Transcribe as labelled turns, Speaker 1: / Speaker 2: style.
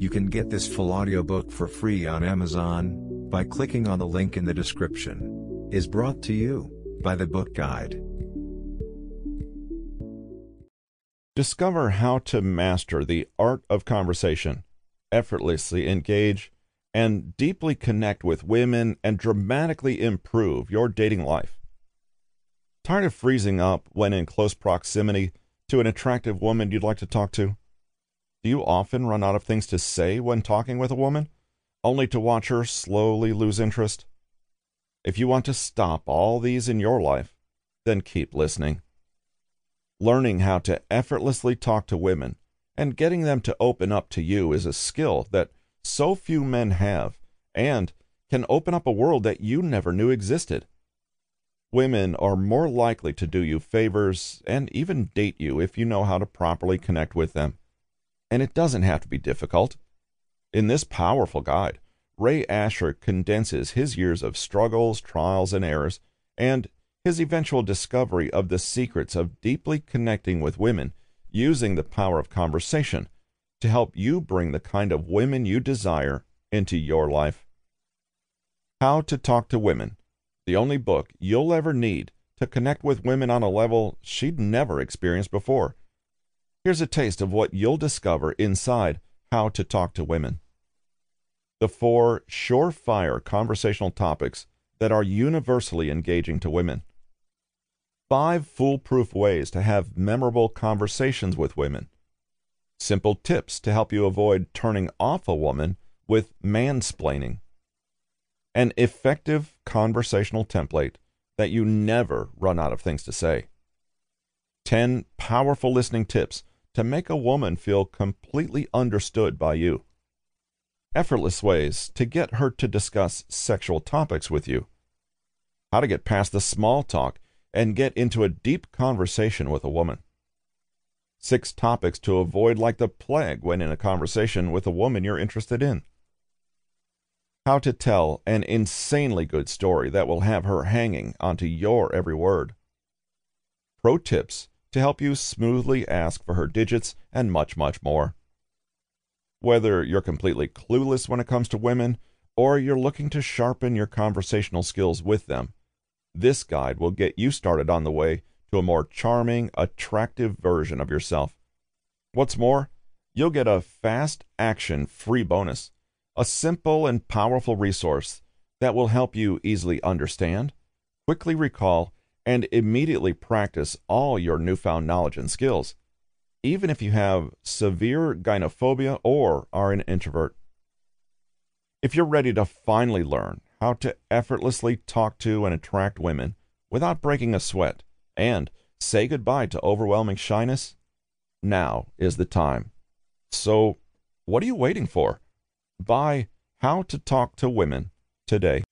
Speaker 1: You can get this full audiobook for free on Amazon by clicking on the link in the description. Is brought to you by the Book Guide.
Speaker 2: Discover how to master the art of conversation, effortlessly engage, and deeply connect with women and dramatically improve your dating life. Tired of freezing up when in close proximity to an attractive woman you'd like to talk to? Do you often run out of things to say when talking with a woman, only to watch her slowly lose interest? If you want to stop all these in your life, then keep listening. Learning how to effortlessly talk to women and getting them to open up to you is a skill that so few men have and can open up a world that you never knew existed. Women are more likely to do you favors and even date you if you know how to properly connect with them and it doesn't have to be difficult. In this powerful guide, Ray Asher condenses his years of struggles, trials, and errors, and his eventual discovery of the secrets of deeply connecting with women using the power of conversation to help you bring the kind of women you desire into your life. How to Talk to Women, the only book you'll ever need to connect with women on a level she'd never experienced before. Here's a taste of what you'll discover inside How to Talk to Women. The four surefire conversational topics that are universally engaging to women. Five foolproof ways to have memorable conversations with women. Simple tips to help you avoid turning off a woman with mansplaining. An effective conversational template that you never run out of things to say. 10 powerful listening tips to make a woman feel completely understood by you. Effortless ways to get her to discuss sexual topics with you. How to get past the small talk and get into a deep conversation with a woman. Six topics to avoid like the plague when in a conversation with a woman you're interested in. How to tell an insanely good story that will have her hanging onto your every word. Pro tips to help you smoothly ask for her digits, and much, much more. Whether you're completely clueless when it comes to women, or you're looking to sharpen your conversational skills with them, this guide will get you started on the way to a more charming, attractive version of yourself. What's more, you'll get a fast action free bonus, a simple and powerful resource that will help you easily understand, quickly recall, and immediately practice all your newfound knowledge and skills, even if you have severe gynophobia or are an introvert. If you're ready to finally learn how to effortlessly talk to and attract women without breaking a sweat and say goodbye to overwhelming shyness, now is the time. So, what are you waiting for? Buy How to Talk to Women today.